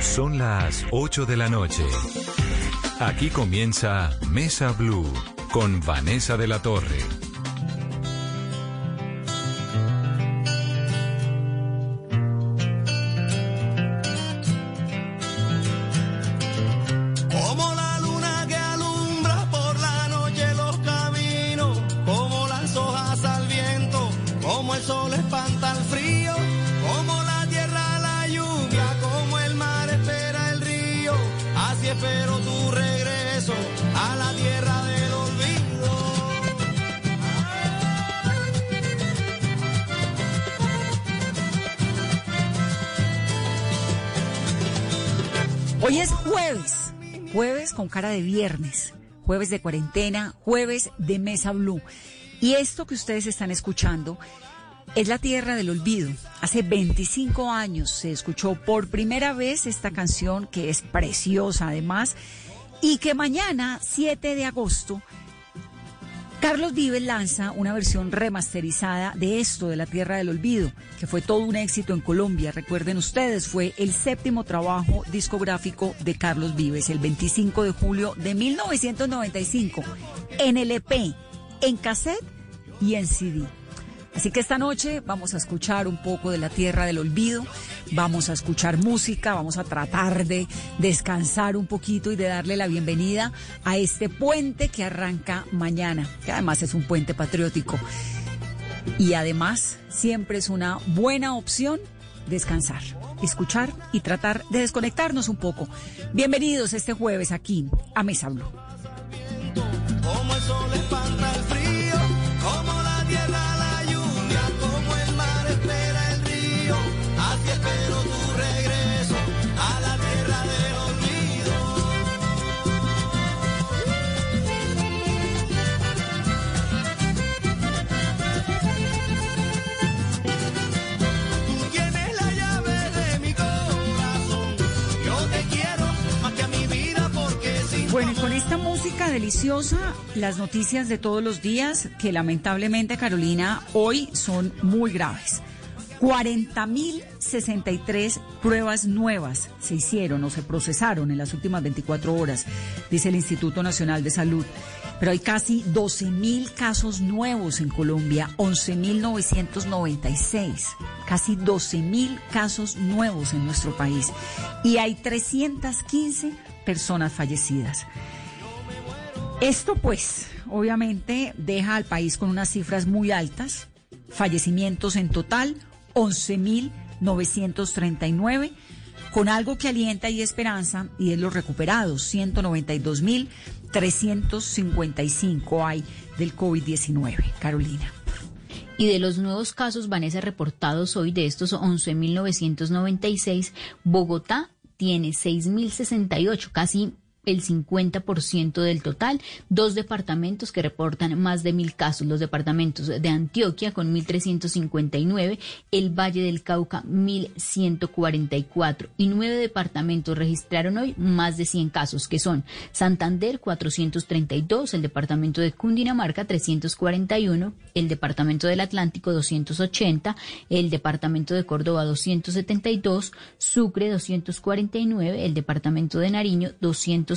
Son las 8 de la noche. Aquí comienza Mesa Blue con Vanessa de la Torre. Con cara de viernes, jueves de cuarentena, jueves de Mesa Blue. Y esto que ustedes están escuchando es la tierra del olvido. Hace 25 años se escuchó por primera vez esta canción que es preciosa además y que mañana, 7 de agosto, Carlos Vives lanza una versión remasterizada de esto, de La Tierra del Olvido, que fue todo un éxito en Colombia. Recuerden ustedes, fue el séptimo trabajo discográfico de Carlos Vives, el 25 de julio de 1995, en LP, en cassette y en CD. Así que esta noche vamos a escuchar un poco de la tierra del olvido, vamos a escuchar música, vamos a tratar de descansar un poquito y de darle la bienvenida a este puente que arranca mañana, que además es un puente patriótico. Y además siempre es una buena opción descansar, escuchar y tratar de desconectarnos un poco. Bienvenidos este jueves aquí a Mesa Blue. Bueno, y con esta música deliciosa, las noticias de todos los días, que lamentablemente, Carolina, hoy son muy graves. 40.063 pruebas nuevas se hicieron o se procesaron en las últimas 24 horas, dice el Instituto Nacional de Salud. Pero hay casi 12.000 casos nuevos en Colombia, 11.996. Casi 12.000 casos nuevos en nuestro país. Y hay 315 personas fallecidas. Esto pues obviamente deja al país con unas cifras muy altas, fallecimientos en total 11.939, con algo que alienta y esperanza y es los recuperados, 192.355 hay del COVID-19. Carolina. Y de los nuevos casos, Vanessa, reportados hoy de estos 11.996, Bogotá tiene 6.068, casi el 50% del total. Dos departamentos que reportan más de mil casos, los departamentos de Antioquia con 1.359, el Valle del Cauca 1.144 y nueve departamentos registraron hoy más de 100 casos, que son Santander 432, el departamento de Cundinamarca 341, el departamento del Atlántico 280, el departamento de Córdoba 272, Sucre 249, el departamento de Nariño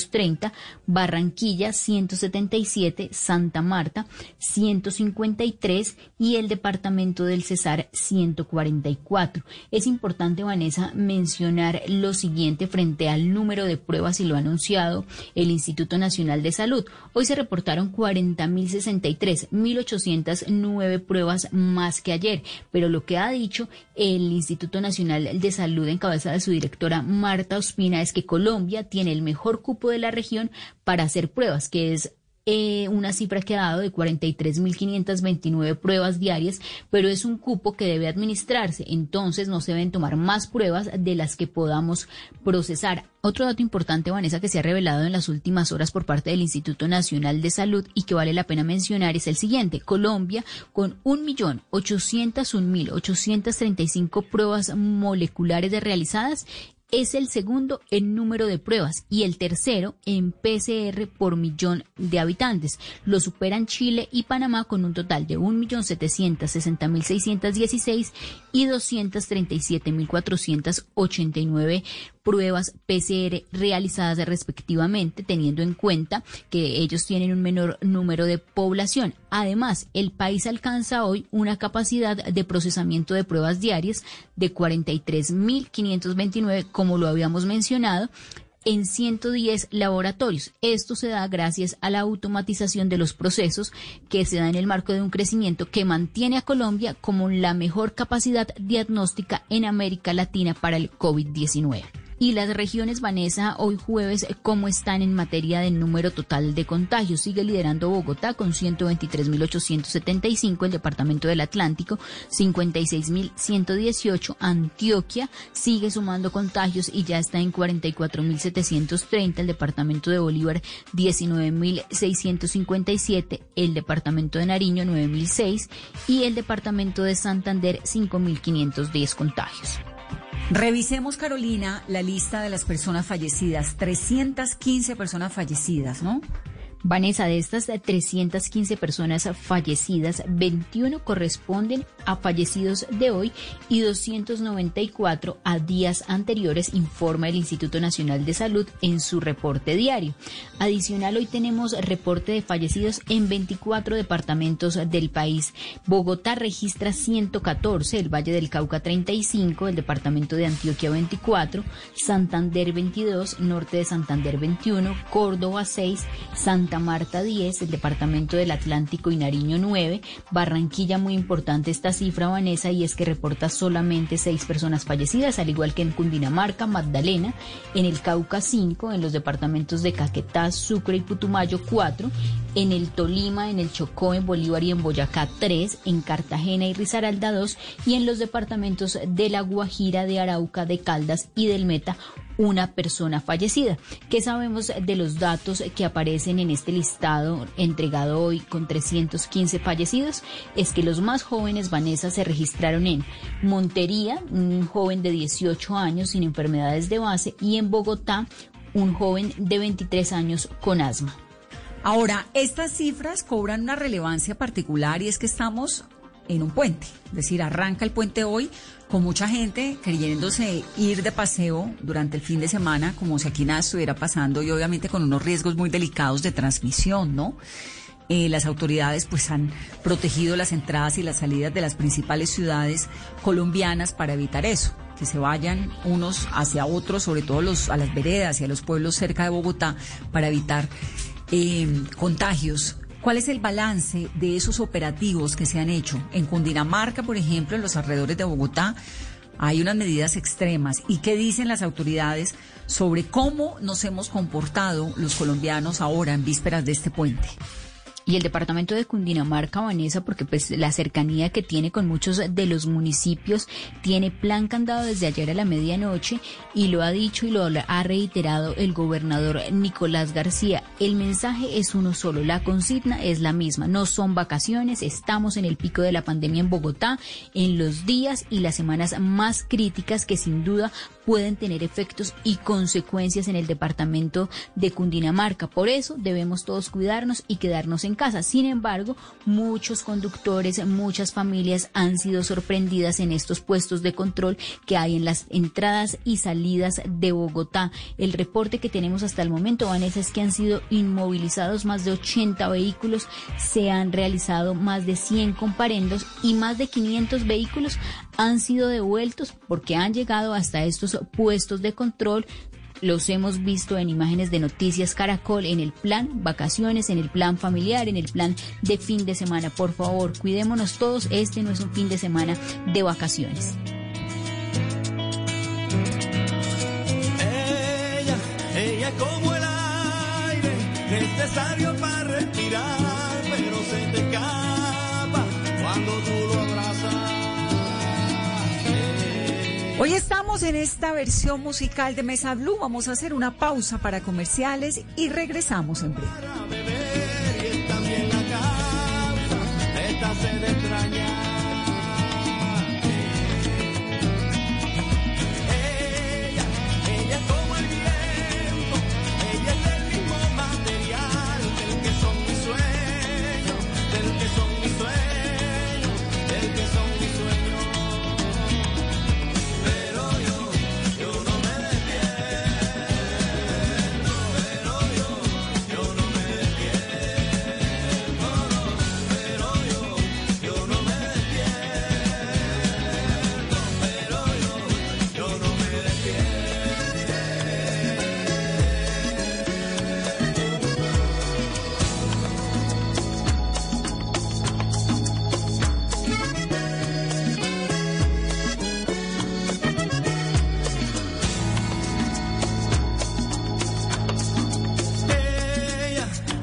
230, Barranquilla 177, Santa Marta 153 y el departamento del Cesar 144. Es importante, Vanessa, mencionar lo siguiente frente al número de pruebas y lo ha anunciado el Instituto Nacional de Salud. Hoy se reportaron 40.063, 1.809 pruebas más que ayer, pero lo que ha dicho el Instituto Nacional de Salud en cabeza de su directora Marta Ospina es que Colombia tiene el mejor cupo de la región para hacer pruebas, que es eh, una cifra que ha dado de 43.529 pruebas diarias, pero es un cupo que debe administrarse, entonces no se deben tomar más pruebas de las que podamos procesar. Otro dato importante, Vanessa, que se ha revelado en las últimas horas por parte del Instituto Nacional de Salud y que vale la pena mencionar es el siguiente. Colombia, con 1.801.835 pruebas moleculares realizadas, es el segundo en número de pruebas y el tercero en PCR por millón de habitantes. Lo superan Chile y Panamá con un total de 1.760.616 y 237.489 pruebas PCR realizadas respectivamente, teniendo en cuenta que ellos tienen un menor número de población. Además, el país alcanza hoy una capacidad de procesamiento de pruebas diarias de 43.529, como lo habíamos mencionado, en 110 laboratorios. Esto se da gracias a la automatización de los procesos que se da en el marco de un crecimiento que mantiene a Colombia como la mejor capacidad diagnóstica en América Latina para el COVID-19. Y las regiones, Vanessa, hoy jueves, ¿cómo están en materia de número total de contagios? Sigue liderando Bogotá con 123.875, el Departamento del Atlántico 56.118, Antioquia sigue sumando contagios y ya está en 44.730, el Departamento de Bolívar 19.657, el Departamento de Nariño 9.006 y el Departamento de Santander 5.510 contagios. Revisemos, Carolina, la lista de las personas fallecidas. 315 personas fallecidas, ¿no? Vanessa, de estas 315 personas fallecidas, 21 corresponden a fallecidos de hoy y 294 a días anteriores, informa el Instituto Nacional de Salud en su reporte diario. Adicional, hoy tenemos reporte de fallecidos en 24 departamentos del país. Bogotá registra 114, el Valle del Cauca 35, el departamento de Antioquia 24, Santander 22, Norte de Santander 21, Córdoba 6, Santa Marta 10, el departamento del Atlántico y Nariño 9, Barranquilla muy importante esta cifra, Vanessa, y es que reporta solamente seis personas fallecidas, al igual que en Cundinamarca, Magdalena, en el Cauca 5, en los departamentos de Caquetá, Sucre y Putumayo 4, en el Tolima, en el Chocó, en Bolívar y en Boyacá 3, en Cartagena y Risaralda 2 y en los departamentos de La Guajira, de Arauca, de Caldas y del Meta una persona fallecida. ¿Qué sabemos de los datos que aparecen en este listado entregado hoy con 315 fallecidos? Es que los más jóvenes, Vanessa, se registraron en Montería, un joven de 18 años sin enfermedades de base, y en Bogotá, un joven de 23 años con asma. Ahora, estas cifras cobran una relevancia particular y es que estamos en un puente. Es decir, arranca el puente hoy con mucha gente creyéndose ir de paseo durante el fin de semana como si aquí nada estuviera pasando y obviamente con unos riesgos muy delicados de transmisión, ¿no? Eh, las autoridades pues han protegido las entradas y las salidas de las principales ciudades colombianas para evitar eso, que se vayan unos hacia otros, sobre todo los, a las veredas y a los pueblos cerca de Bogotá, para evitar eh, contagios ¿Cuál es el balance de esos operativos que se han hecho? En Cundinamarca, por ejemplo, en los alrededores de Bogotá, hay unas medidas extremas. ¿Y qué dicen las autoridades sobre cómo nos hemos comportado los colombianos ahora en vísperas de este puente? Y el departamento de Cundinamarca, Vanessa, porque pues la cercanía que tiene con muchos de los municipios, tiene plan candado desde ayer a la medianoche y lo ha dicho y lo ha reiterado el gobernador Nicolás García. El mensaje es uno solo, la consigna es la misma, no son vacaciones, estamos en el pico de la pandemia en Bogotá, en los días y las semanas más críticas que sin duda pueden tener efectos y consecuencias en el departamento de Cundinamarca. Por eso debemos todos cuidarnos y quedarnos en casa. Sin embargo, muchos conductores, muchas familias han sido sorprendidas en estos puestos de control que hay en las entradas y salidas de Bogotá. El reporte que tenemos hasta el momento, Vanessa, es que han sido inmovilizados más de 80 vehículos, se han realizado más de 100 comparendos y más de 500 vehículos han sido devueltos porque han llegado hasta estos puestos de control los hemos visto en imágenes de Noticias Caracol, en el plan vacaciones, en el plan familiar, en el plan de fin de semana. Por favor, cuidémonos todos. Este no es un fin de semana de vacaciones. Ella, ella como el aire necesario para respirar, pero se te escapa cuando tú Hoy estamos en esta versión musical de Mesa Blue. Vamos a hacer una pausa para comerciales y regresamos en breve.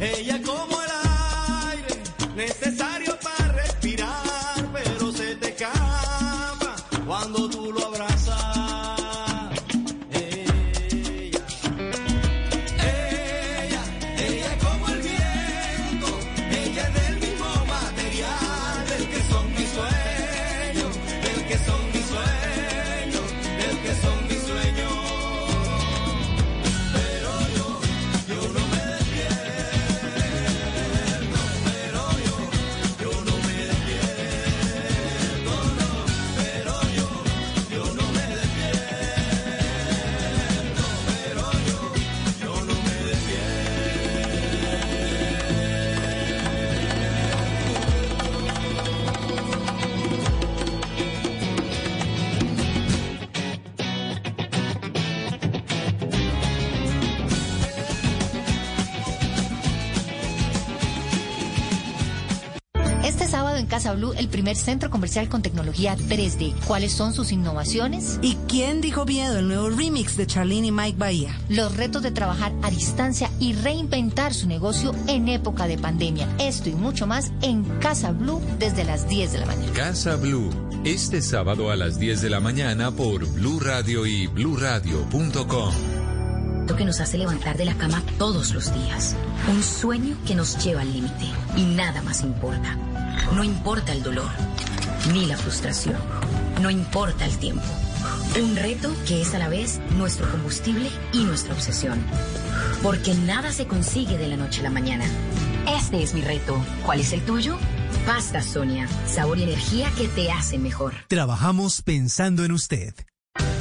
Ella, como el aire, primer centro comercial con tecnología 3D. ¿Cuáles son sus innovaciones? ¿Y quién dijo miedo? El nuevo remix de Charlene y Mike Bahía. Los retos de trabajar a distancia y reinventar su negocio en época de pandemia. Esto y mucho más en Casa Blue desde las 10 de la mañana. Casa Blue, este sábado a las 10 de la mañana por Blue Radio y bluradio.com. que nos hace levantar de la cama todos los días. Un sueño que nos lleva al límite. Y nada más importa. No importa el dolor, ni la frustración. No importa el tiempo. Un reto que es a la vez nuestro combustible y nuestra obsesión. Porque nada se consigue de la noche a la mañana. Este es mi reto. ¿Cuál es el tuyo? Pasta Sonia. Sabor y energía que te hacen mejor. Trabajamos pensando en usted.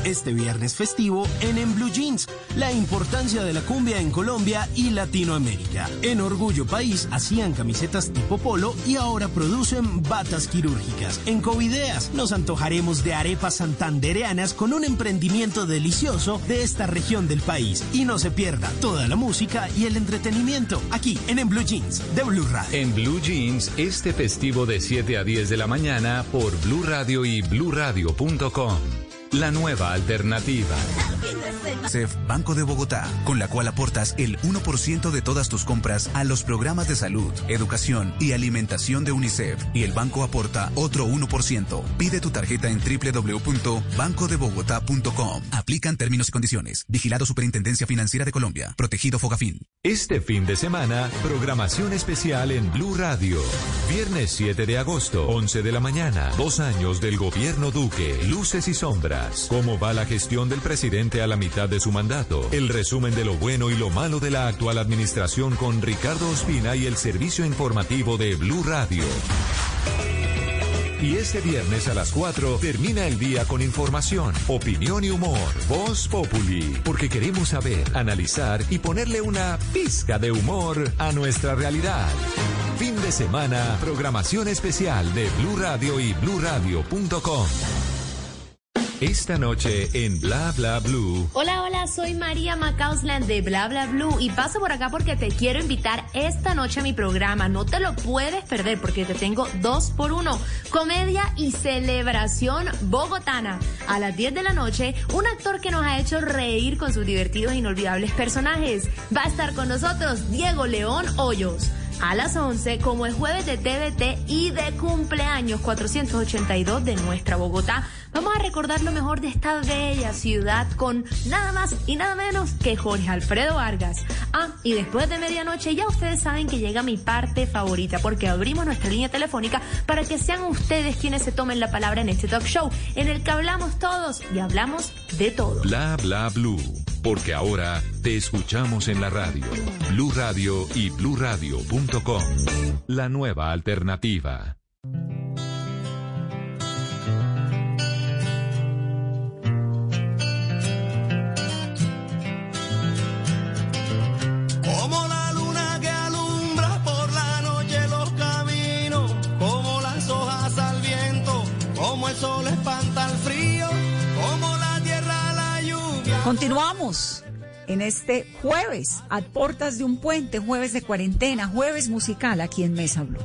Este viernes festivo en En Blue Jeans, la importancia de la cumbia en Colombia y Latinoamérica. En Orgullo País hacían camisetas tipo polo y ahora producen batas quirúrgicas. En Covideas nos antojaremos de arepas santandereanas con un emprendimiento delicioso de esta región del país. Y no se pierda toda la música y el entretenimiento aquí en En Blue Jeans de Blue Radio. En Blue Jeans, este festivo de 7 a 10 de la mañana por Blue Radio y bluradio.com. La nueva alternativa. CEF Banco de Bogotá, con la cual aportas el 1% de todas tus compras a los programas de salud, educación y alimentación de UNICEF. Y el banco aporta otro 1%. Pide tu tarjeta en www.bancodebogotá.com. Aplican términos y condiciones. Vigilado Superintendencia Financiera de Colombia. Protegido Fogafín. Este fin de semana, programación especial en Blue Radio. Viernes 7 de agosto, 11 de la mañana. Dos años del gobierno Duque. Luces y sombras. ¿Cómo va la gestión del presidente a la mitad de su mandato? El resumen de lo bueno y lo malo de la actual administración con Ricardo Ospina y el servicio informativo de Blue Radio. Y este viernes a las 4 termina el día con información, opinión y humor. Voz Populi. Porque queremos saber, analizar y ponerle una pizca de humor a nuestra realidad. Fin de semana, programación especial de Blue Radio y bluradio.com. Esta noche en Bla Bla Blue. Hola, hola, soy María Macausland de Bla Bla Blue y paso por acá porque te quiero invitar esta noche a mi programa. No te lo puedes perder porque te tengo dos por uno. Comedia y celebración bogotana. A las 10 de la noche, un actor que nos ha hecho reír con sus divertidos e inolvidables personajes. Va a estar con nosotros Diego León Hoyos a las 11, como es jueves de TVT y de cumpleaños 482 de nuestra Bogotá. Vamos a recordar lo mejor de esta bella ciudad con nada más y nada menos que Jorge Alfredo Vargas. Ah, y después de medianoche ya ustedes saben que llega mi parte favorita porque abrimos nuestra línea telefónica para que sean ustedes quienes se tomen la palabra en este talk show en el que hablamos todos y hablamos de todo. Bla Bla Blue. Porque ahora te escuchamos en la radio. Blue Radio y bluradio.com. La nueva alternativa. Continuamos en este jueves, a puertas de un puente, jueves de cuarentena, jueves musical aquí en Mesa Blue.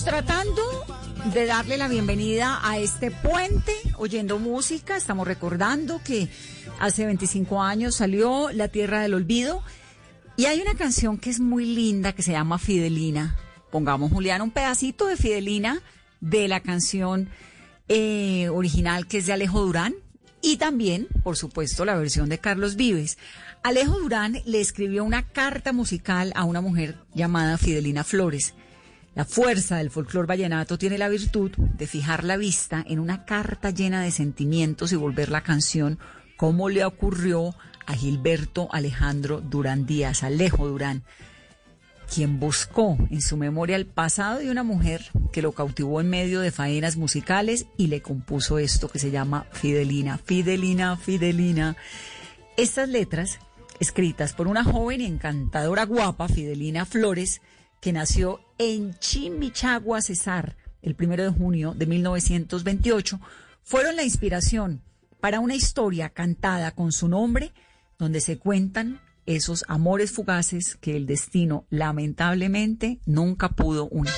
Tratando de darle la bienvenida a este puente, oyendo música. Estamos recordando que hace 25 años salió La Tierra del Olvido. Y hay una canción que es muy linda que se llama Fidelina. Pongamos, Julián, un pedacito de Fidelina de la canción eh, original que es de Alejo Durán. Y también, por supuesto, la versión de Carlos Vives. Alejo Durán le escribió una carta musical a una mujer llamada Fidelina Flores. La fuerza del folclor vallenato tiene la virtud de fijar la vista en una carta llena de sentimientos y volver la canción como le ocurrió a Gilberto Alejandro Durán Díaz, Alejo Durán, quien buscó en su memoria el pasado de una mujer que lo cautivó en medio de faenas musicales y le compuso esto que se llama Fidelina, Fidelina, Fidelina. Estas letras, escritas por una joven y encantadora guapa, Fidelina Flores, que nació en Chimichagua, Cesar, el primero de junio de 1928, fueron la inspiración para una historia cantada con su nombre, donde se cuentan esos amores fugaces que el destino lamentablemente nunca pudo unir.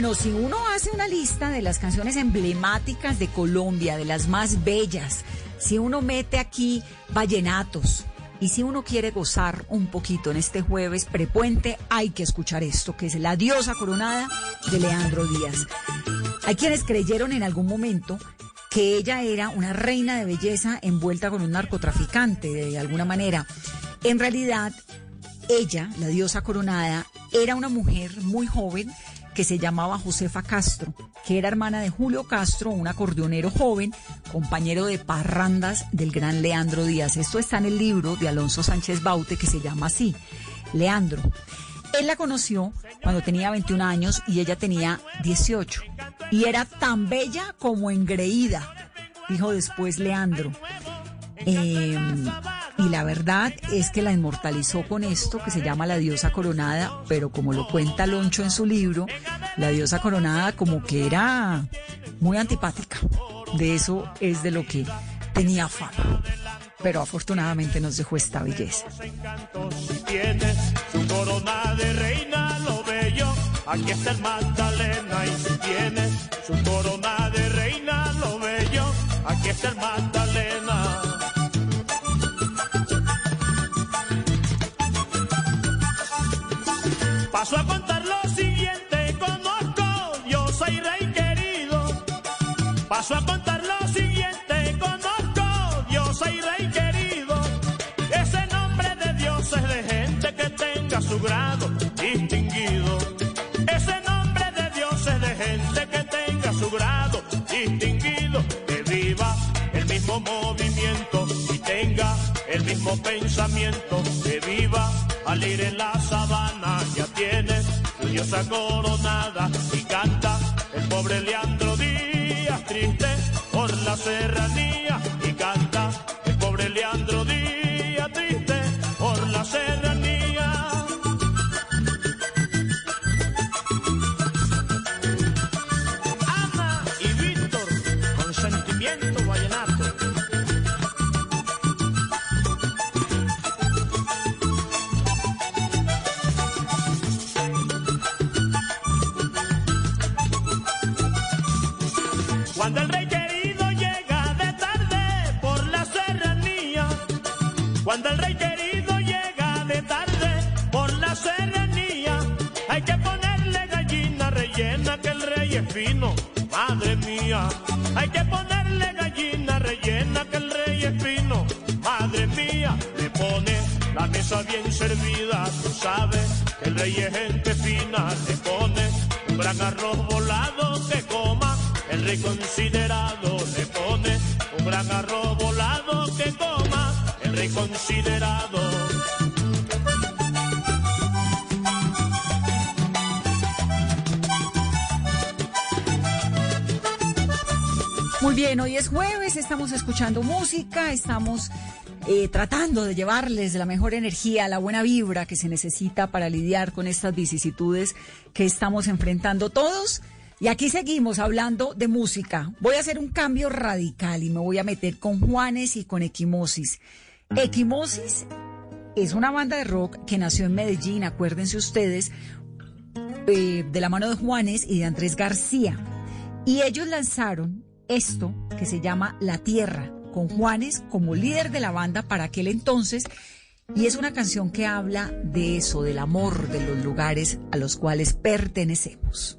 Bueno, si uno hace una lista de las canciones emblemáticas de Colombia, de las más bellas, si uno mete aquí vallenatos, y si uno quiere gozar un poquito en este jueves prepuente, hay que escuchar esto, que es La diosa coronada de Leandro Díaz. Hay quienes creyeron en algún momento que ella era una reina de belleza envuelta con un narcotraficante de alguna manera. En realidad, ella, la diosa coronada, era una mujer muy joven que se llamaba Josefa Castro, que era hermana de Julio Castro, un acordeonero joven, compañero de parrandas del gran Leandro Díaz. Esto está en el libro de Alonso Sánchez Baute que se llama así, Leandro. Él la conoció cuando tenía 21 años y ella tenía 18. Y era tan bella como engreída, dijo después Leandro. Em, y la verdad es que la inmortalizó con esto que se llama la diosa coronada, pero como lo cuenta Loncho en su libro, la diosa coronada como que era muy antipática. De eso es de lo que tenía fama. Pero afortunadamente nos dejó esta belleza. Paso a contar lo siguiente, conozco, yo soy rey querido. Ese nombre de Dios es de gente que tenga su grado distinguido. Ese nombre de Dios es de gente que tenga su grado distinguido. Que viva el mismo movimiento y tenga el mismo pensamiento. Que viva al ir en la sabana ya tiene su diosa coronada y canta el pobre Leandro triste por la serranía escuchando música, estamos eh, tratando de llevarles la mejor energía, la buena vibra que se necesita para lidiar con estas vicisitudes que estamos enfrentando todos. Y aquí seguimos hablando de música. Voy a hacer un cambio radical y me voy a meter con Juanes y con Equimosis. Equimosis es una banda de rock que nació en Medellín, acuérdense ustedes, eh, de la mano de Juanes y de Andrés García. Y ellos lanzaron esto que se llama La Tierra, con Juanes como líder de la banda para aquel entonces. Y es una canción que habla de eso, del amor, de los lugares a los cuales pertenecemos.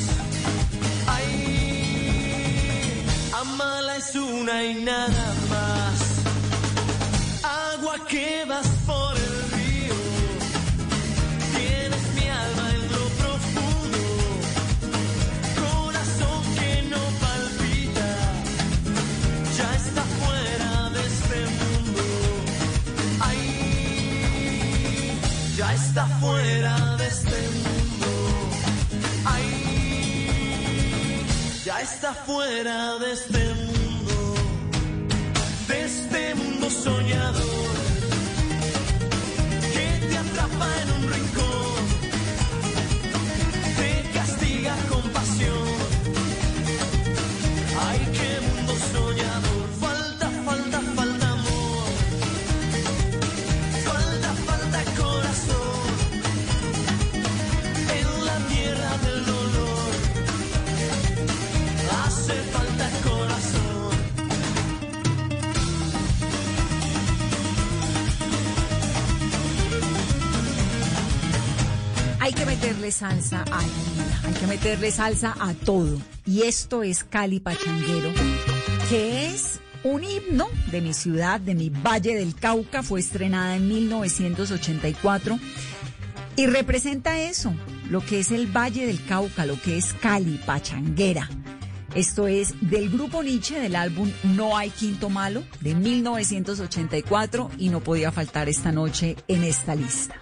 Es una y nada más. Agua que vas por el río. Tienes mi alma en lo profundo. Corazón que no palpita. Ya está fuera de este mundo. Ay, ya está fuera de este mundo. Ay, ya está fuera de este mundo. Meterle salsa a hay que meterle salsa a todo. Y esto es Cali Pachanguero, que es un himno de mi ciudad, de mi Valle del Cauca. Fue estrenada en 1984 y representa eso, lo que es el Valle del Cauca, lo que es Cali Pachanguera. Esto es del grupo Nietzsche del álbum No hay quinto malo de 1984 y no podía faltar esta noche en esta lista.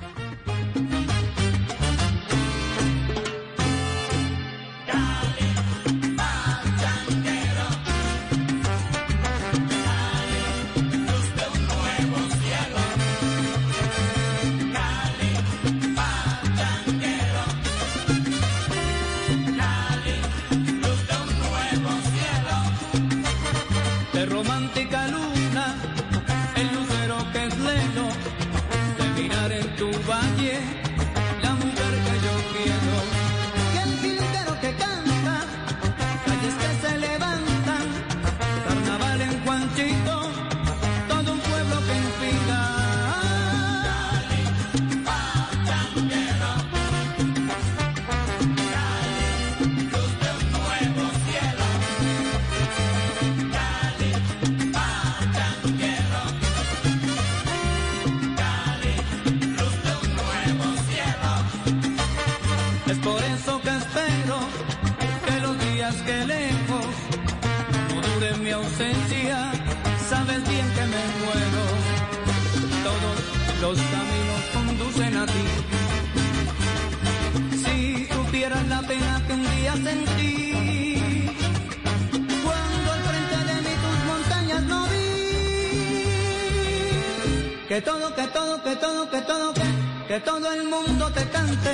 Que, todo el mundo te cante,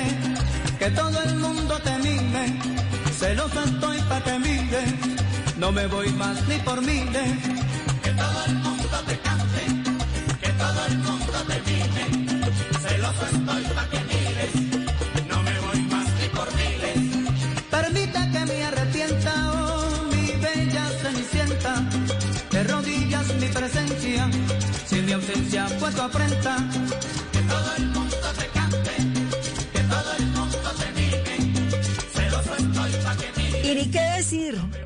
que todo el mundo te mire. Celosa estoy pa' que mire, no me voy más ni por miles. Que todo el mundo te cante, que todo el mundo te mire. Celosa estoy pa' que mires, no me voy más ni por miles. Permita que me arrepienta, oh mi bella cenicienta, de rodillas mi presencia, si mi ausencia fue tu afrenta.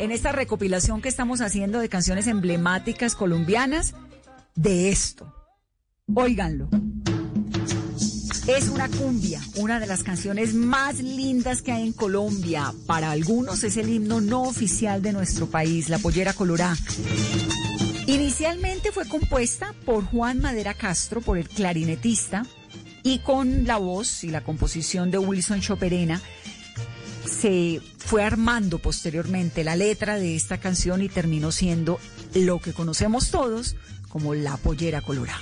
En esta recopilación que estamos haciendo de canciones emblemáticas colombianas de esto. Óiganlo. Es una cumbia, una de las canciones más lindas que hay en Colombia. Para algunos es el himno no oficial de nuestro país, la pollera colorá. Inicialmente fue compuesta por Juan Madera Castro, por el clarinetista, y con la voz y la composición de Wilson Choperena se fue armando posteriormente la letra de esta canción y terminó siendo lo que conocemos todos como la pollera colorada.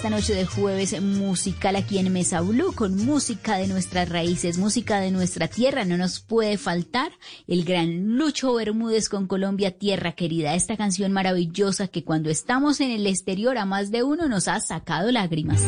Esta noche de jueves musical aquí en Mesa Blue con música de nuestras raíces, música de nuestra tierra. No nos puede faltar el gran Lucho Bermúdez con Colombia Tierra Querida. Esta canción maravillosa que cuando estamos en el exterior a más de uno nos ha sacado lágrimas.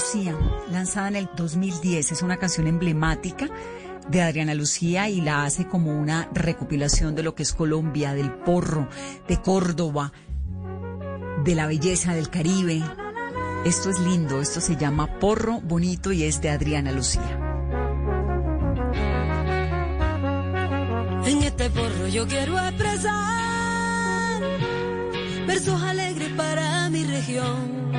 Lucía, lanzada en el 2010. Es una canción emblemática de Adriana Lucía y la hace como una recopilación de lo que es Colombia, del porro, de Córdoba, de la belleza del Caribe. Esto es lindo, esto se llama Porro Bonito y es de Adriana Lucía. En este porro yo quiero expresar versos alegres para mi región,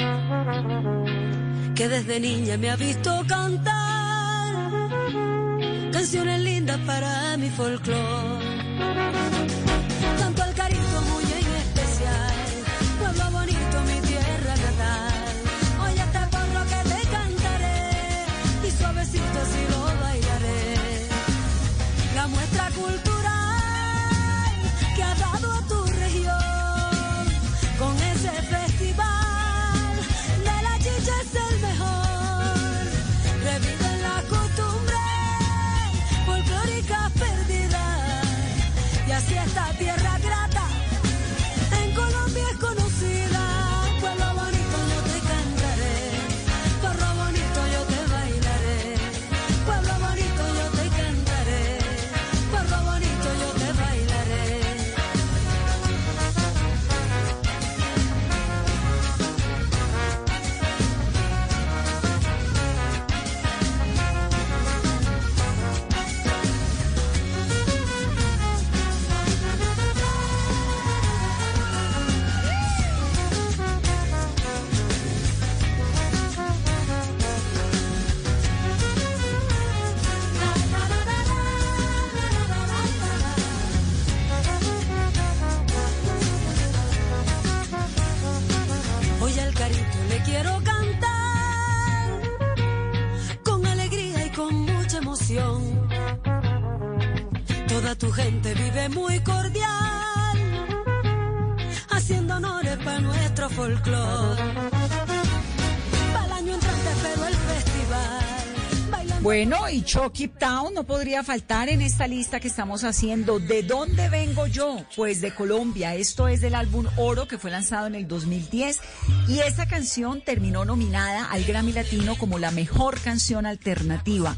que desde niña me ha visto cantar canciones lindas para mi folclor. Bueno, y Chucky Town no podría faltar en esta lista que estamos haciendo. ¿De dónde vengo yo? Pues de Colombia. Esto es del álbum Oro que fue lanzado en el 2010 y esta canción terminó nominada al Grammy Latino como la mejor canción alternativa.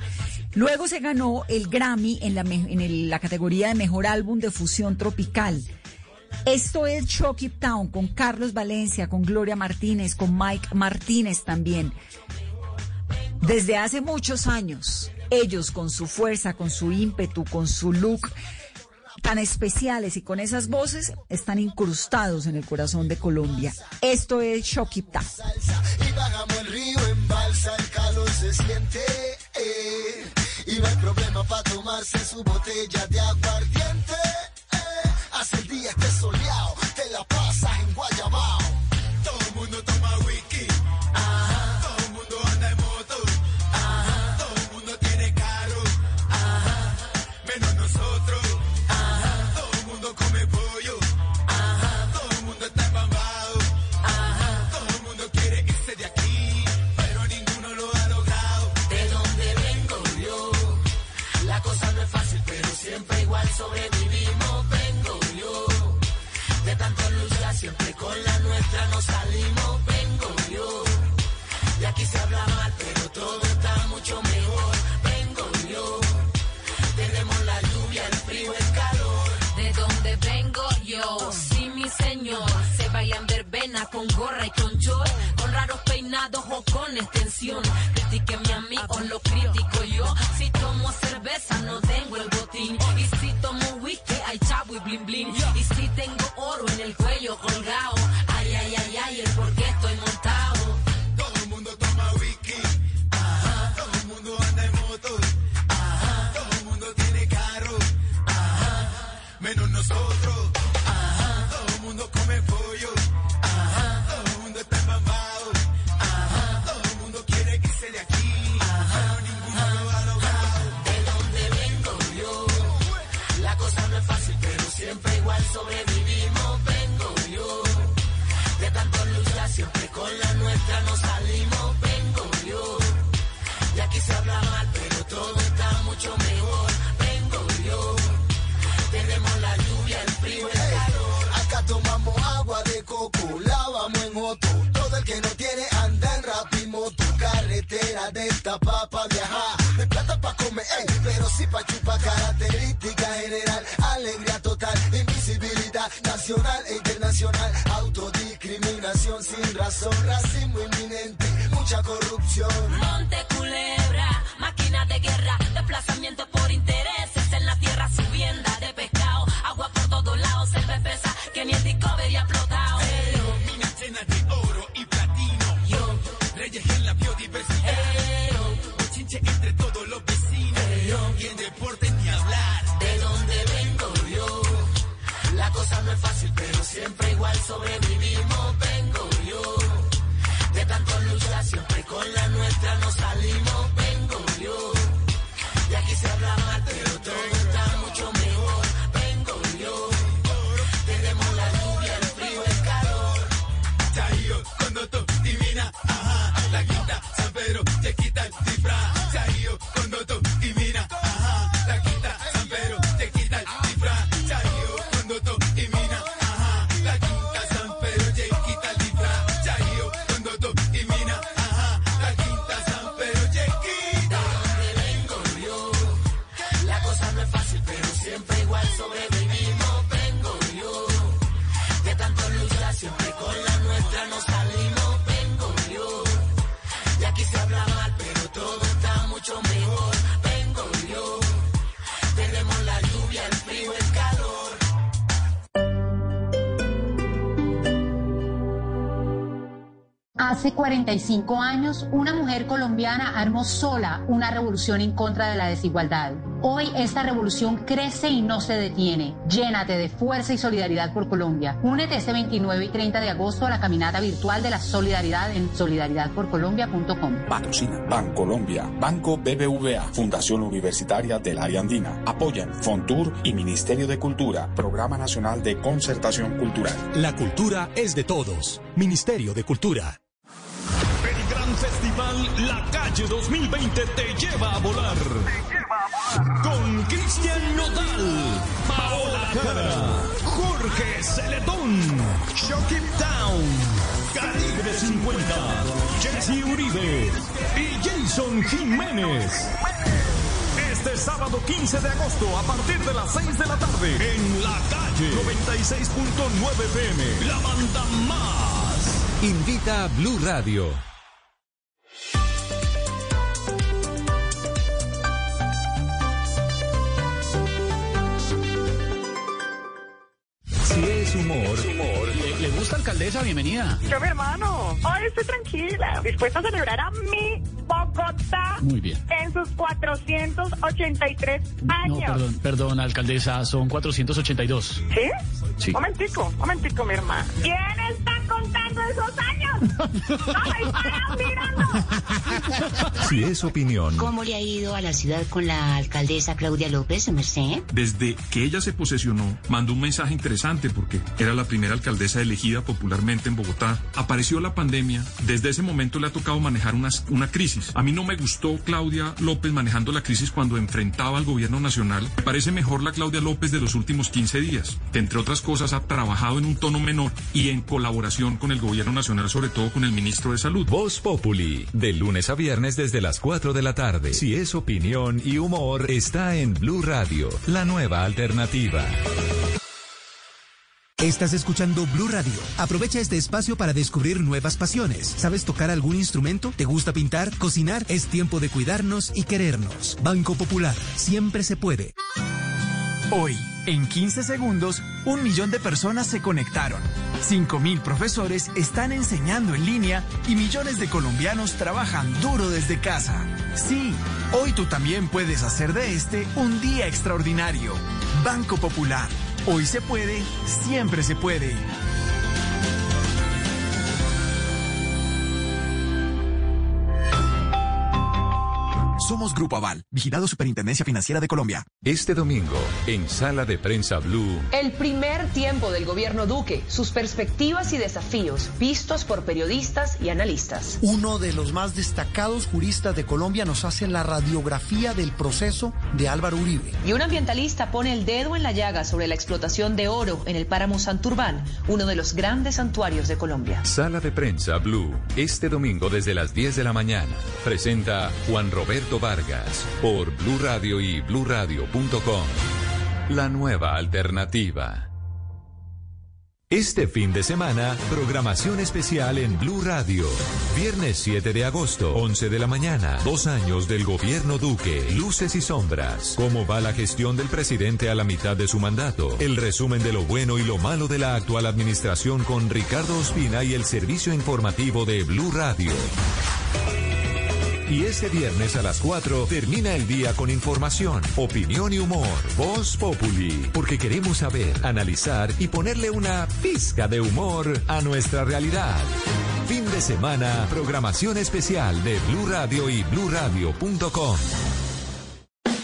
Luego se ganó el Grammy en la, la categoría de mejor álbum de fusión tropical. Esto es Chucky Town con Carlos Valencia, con Gloria Martínez, con Mike Martínez también. Desde hace muchos años, ellos con su fuerza, con su ímpetu, con su look tan especiales y con esas voces están incrustados en el corazón de Colombia. Esto es Shokita. Hace el día soleado con gorra y con short, con raros peinados o con extensión. Critíquenme a mí o lo critico yo. Si tomo cerveza no tengo el botín. nacional e internacional, autodiscriminación sin razón, racismo inminente, mucha corrupción. so every Hace 45 años, una mujer colombiana armó sola una revolución en contra de la desigualdad. Hoy esta revolución crece y no se detiene. Llénate de fuerza y solidaridad por Colombia. Únete este 29 y 30 de agosto a la caminata virtual de la solidaridad en solidaridadporcolombia.com. Patrocina Bancolombia, Banco BBVA, Fundación Universitaria del Área Andina. Apoyan Fontur y Ministerio de Cultura, Programa Nacional de Concertación Cultural. La cultura es de todos. Ministerio de Cultura. La Calle 2020 te lleva a volar. Te lleva a volar. Con Cristian Nodal, Paola Cara, Jorge Celedón, Shockip Town, Calibre 50, Jesse Uribe y Jason Jiménez. Este sábado 15 de agosto a partir de las 6 de la tarde en la calle 96.9 p.m. la banda más. Invita a Blue Radio. Humor, ¿Le, le gusta alcaldesa? Bienvenida. Yo, mi hermano, hoy estoy tranquila, dispuesta a celebrar a mi Bogotá Muy bien. en sus 483 No, años. perdón, perdón, alcaldesa, son 482. ¿Sí? Sí. Momentico, momentico, mi hermano. ¿Quién está contando esos años? ¡Ay, para mirando! si es opinión, ¿Cómo le ha ido a la ciudad con la alcaldesa Claudia López, Merced? Desde que ella se posesionó, mandó un mensaje interesante porque era la primera alcaldesa elegida popularmente en Bogotá. Apareció la pandemia. Desde ese momento le ha tocado manejar una, crisis. A mí no me gustó Claudia López manejando la crisis cuando enfrentaba al gobierno nacional. Me parece mejor la Claudia López de los últimos 15 días, que entre otras cosas ha trabajado en un tono menor y en colaboración con el gobierno nacional, sobre todo con el ministro de Salud. Voz Populi, de lunes a viernes desde las 4 de la tarde. Si es opinión y humor, está en Blue Radio, la nueva alternativa. Estás escuchando Blue Radio. Aprovecha este espacio para descubrir nuevas pasiones. ¿Sabes tocar algún instrumento? ¿Te gusta pintar? ¿Cocinar? Es tiempo de cuidarnos y querernos. Banco Popular. Siempre se puede. Hoy, en 15 segundos, un millón de personas se conectaron. 5.000 profesores están enseñando en línea y millones de colombianos trabajan duro desde casa. Sí, hoy tú también puedes hacer de este un día extraordinario. Banco Popular. Hoy se puede, siempre se puede. Somos Grupo Aval, vigilado Superintendencia Financiera de Colombia. Este domingo, en Sala de Prensa Blue, El primer tiempo del gobierno Duque, sus perspectivas y desafíos vistos por periodistas y analistas. Uno de los más destacados juristas de Colombia nos hace la radiografía del proceso de Álvaro Uribe. Y un ambientalista pone el dedo en la llaga sobre la explotación de oro en el páramo Santurbán, uno de los grandes santuarios de Colombia. Sala de Prensa Blue, este domingo desde las 10 de la mañana. Presenta Juan Roberto Vargas por Blue Radio y bluradio.com. La nueva alternativa. Este fin de semana, programación especial en Blue Radio. Viernes 7 de agosto, 11 de la mañana. Dos años del gobierno Duque. Luces y sombras. ¿Cómo va la gestión del presidente a la mitad de su mandato? El resumen de lo bueno y lo malo de la actual administración con Ricardo Ospina y el servicio informativo de Blue Radio. Y este viernes a las 4 termina el día con información, opinión y humor. Voz Populi. Porque queremos saber, analizar y ponerle una pizca de humor a nuestra realidad. Fin de semana, programación especial de Blue Radio y bluradio.com.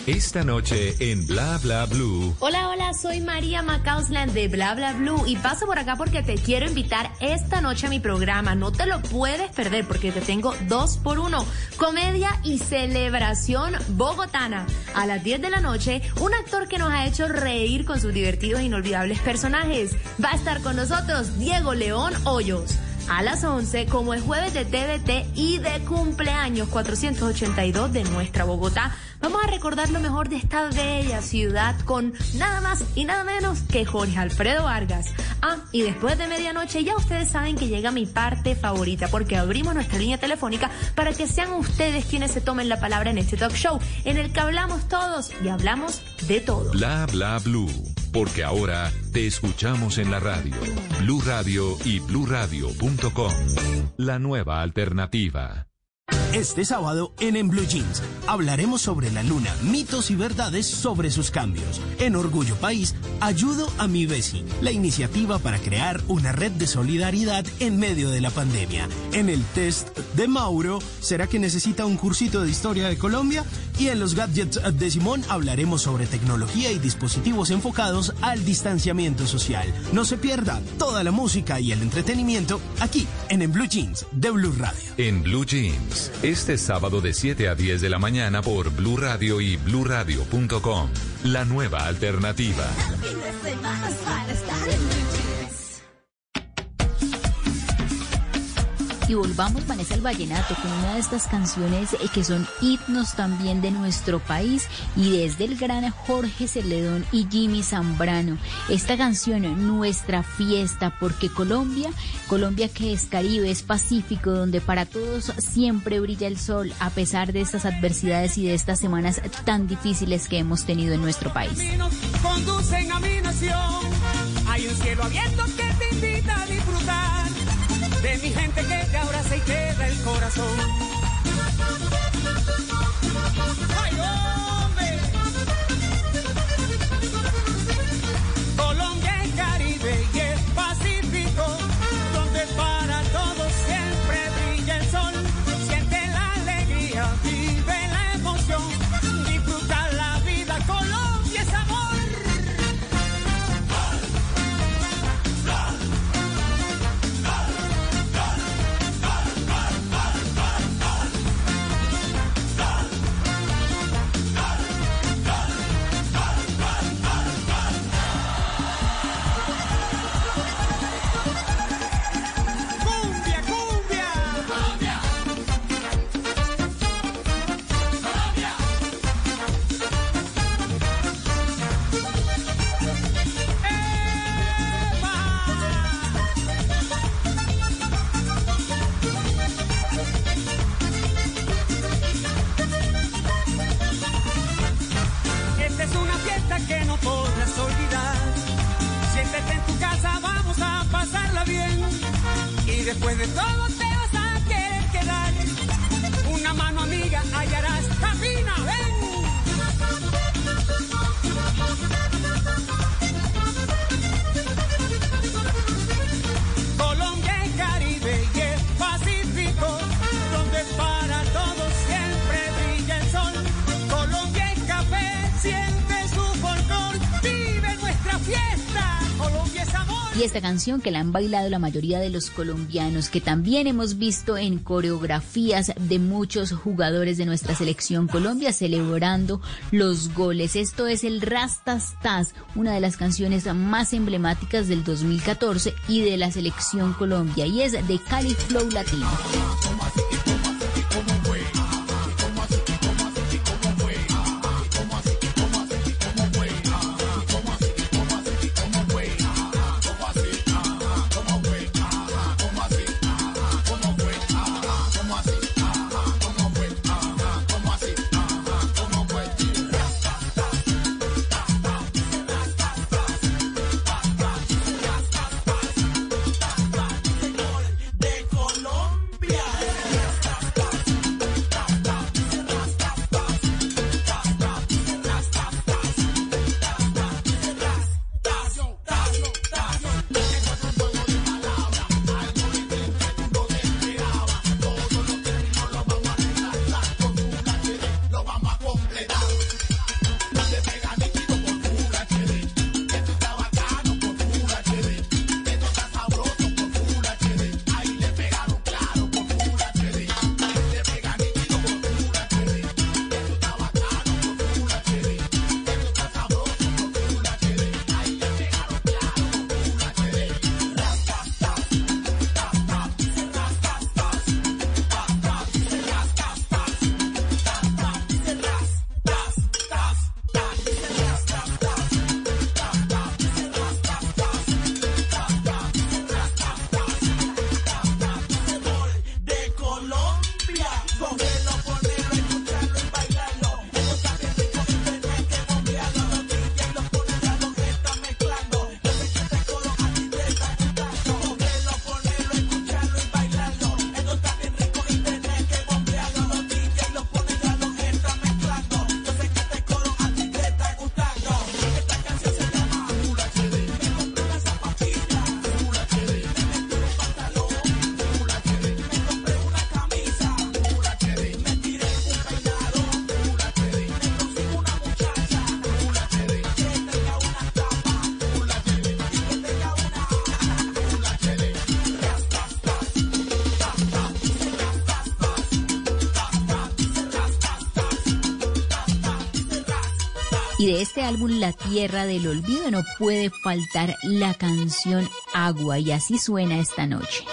Esta noche en Bla Bla Blue. Hola, hola, soy María Macausland de Bla Bla Blue y paso por acá porque te quiero invitar esta noche a mi programa. No te lo puedes perder porque te tengo dos por uno. Comedia y celebración bogotana. A las 10 de la noche, un actor que nos ha hecho reír con sus divertidos e inolvidables personajes. Va a estar con nosotros Diego León Hoyos. A las 11, como es jueves de TVT y de cumpleaños 482 de nuestra Bogotá, vamos a recordar lo mejor de esta bella ciudad con nada más y nada menos que Jorge Alfredo Vargas. Ah, y después de medianoche ya ustedes saben que llega mi parte favorita porque abrimos nuestra línea telefónica para que sean ustedes quienes se tomen la palabra en este talk show en el que hablamos todos y hablamos de todo. Bla Bla Blue. Porque ahora te escuchamos en la radio. Blue Radio y bluradio.com. La nueva alternativa. Este sábado en En Blue Jeans hablaremos sobre la luna, mitos y verdades sobre sus cambios. En Orgullo País, ayudo a mi Besi, la iniciativa para crear una red de solidaridad en medio de la pandemia. En el test de Mauro, ¿será que necesita un cursito de historia de Colombia? Y en los gadgets de Simón hablaremos sobre tecnología y dispositivos enfocados al distanciamiento social. No se pierda toda la música y el entretenimiento aquí en En Blue Jeans de Blue Radio. En Blue Jeans, este sábado de 7 a 10 de la mañana por Blue Radio y bluradio.com. La nueva alternativa. Y volvamos, Vanessa, al vallenato con una de estas canciones eh, que son himnos también de nuestro país y desde el gran Jorge Celedón y Jimmy Zambrano. Esta canción, Nuestra Fiesta, porque Colombia, Colombia que es Caribe, es Pacífico, donde para todos siempre brilla el sol, a pesar de estas adversidades y de estas semanas tan difíciles que hemos tenido en nuestro país. De mi gente que te abraza y te da el corazón. ¡Ay! Canción que la han bailado la mayoría de los colombianos, que también hemos visto en coreografías de muchos jugadores de nuestra selección Colombia celebrando los goles. Esto es el Rastastas, una de las canciones más emblemáticas del 2014 y de la selección Colombia, y es de Cali Flow Latino. De este álbum La Tierra del Olvido no puede faltar la canción Agua y así suena esta noche.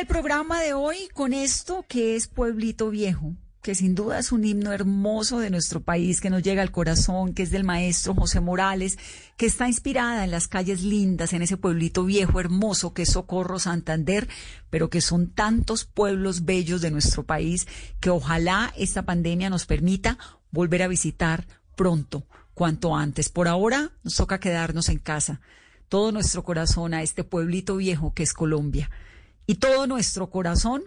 El programa de hoy con esto que es Pueblito Viejo, que sin duda es un himno hermoso de nuestro país, que nos llega al corazón, que es del maestro José Morales, que está inspirada en las calles lindas, en ese pueblito viejo hermoso que es Socorro Santander, pero que son tantos pueblos bellos de nuestro país que ojalá esta pandemia nos permita volver a visitar pronto, cuanto antes. Por ahora nos toca quedarnos en casa. Todo nuestro corazón a este pueblito viejo que es Colombia. Y todo nuestro corazón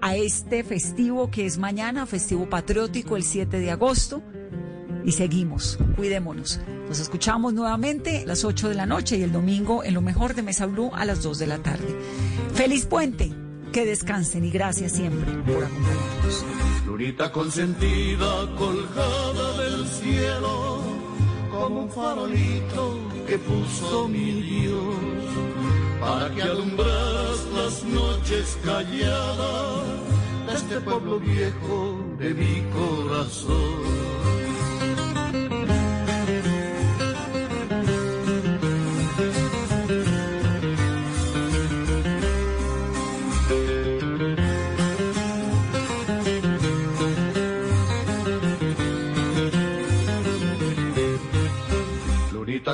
a este festivo que es mañana, festivo patriótico el 7 de agosto. Y seguimos, cuidémonos. Nos escuchamos nuevamente a las 8 de la noche y el domingo en lo mejor de Mesa Blue a las 2 de la tarde. Feliz puente, que descansen y gracias siempre por acompañarnos. Florita consentida colgada del cielo, como un farolito que puso mi Dios, para que alumbras las noches calladas de este pueblo viejo de mi corazón.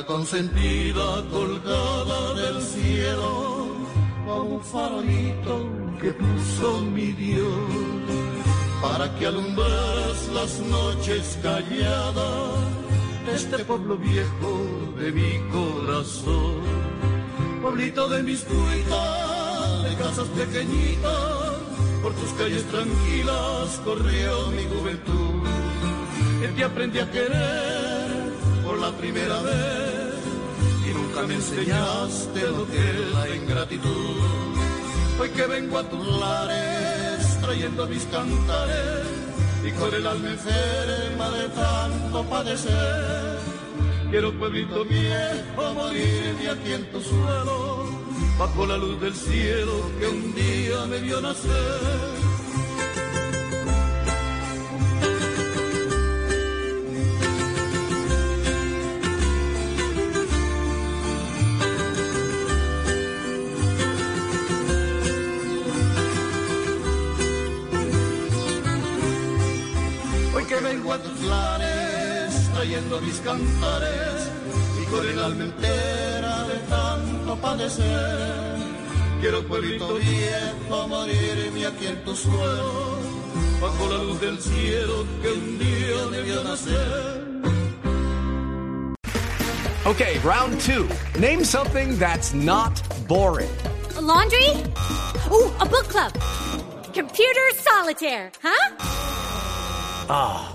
Consentida colgada del como un farolito que puso mi Dios, para que alumbras las noches calladas de este pueblo viejo de mi corazón. Pueblito de mis cuitas, de casas pequeñitas, por tus calles tranquilas corrió mi juventud, que te aprendí a querer por la primera vez nunca me enseñaste lo que es la ingratitud. Hoy que vengo a tus lares trayendo mis cantares y con el alma enferma de tanto padecer. Quiero pueblito viejo morirme aquí en tu suelo, bajo la luz del cielo que un día me vio nacer. Lares mis cantares y con el alma entera de tanto padecer. Quiero pueblito viejo morirme aquí en tu suelo, bajo la luz del cielo que un día me vio nacer. Okay, round two. Name something that's not boring. A laundry? Ooh, a book club. Computer solitaire, huh? Ah,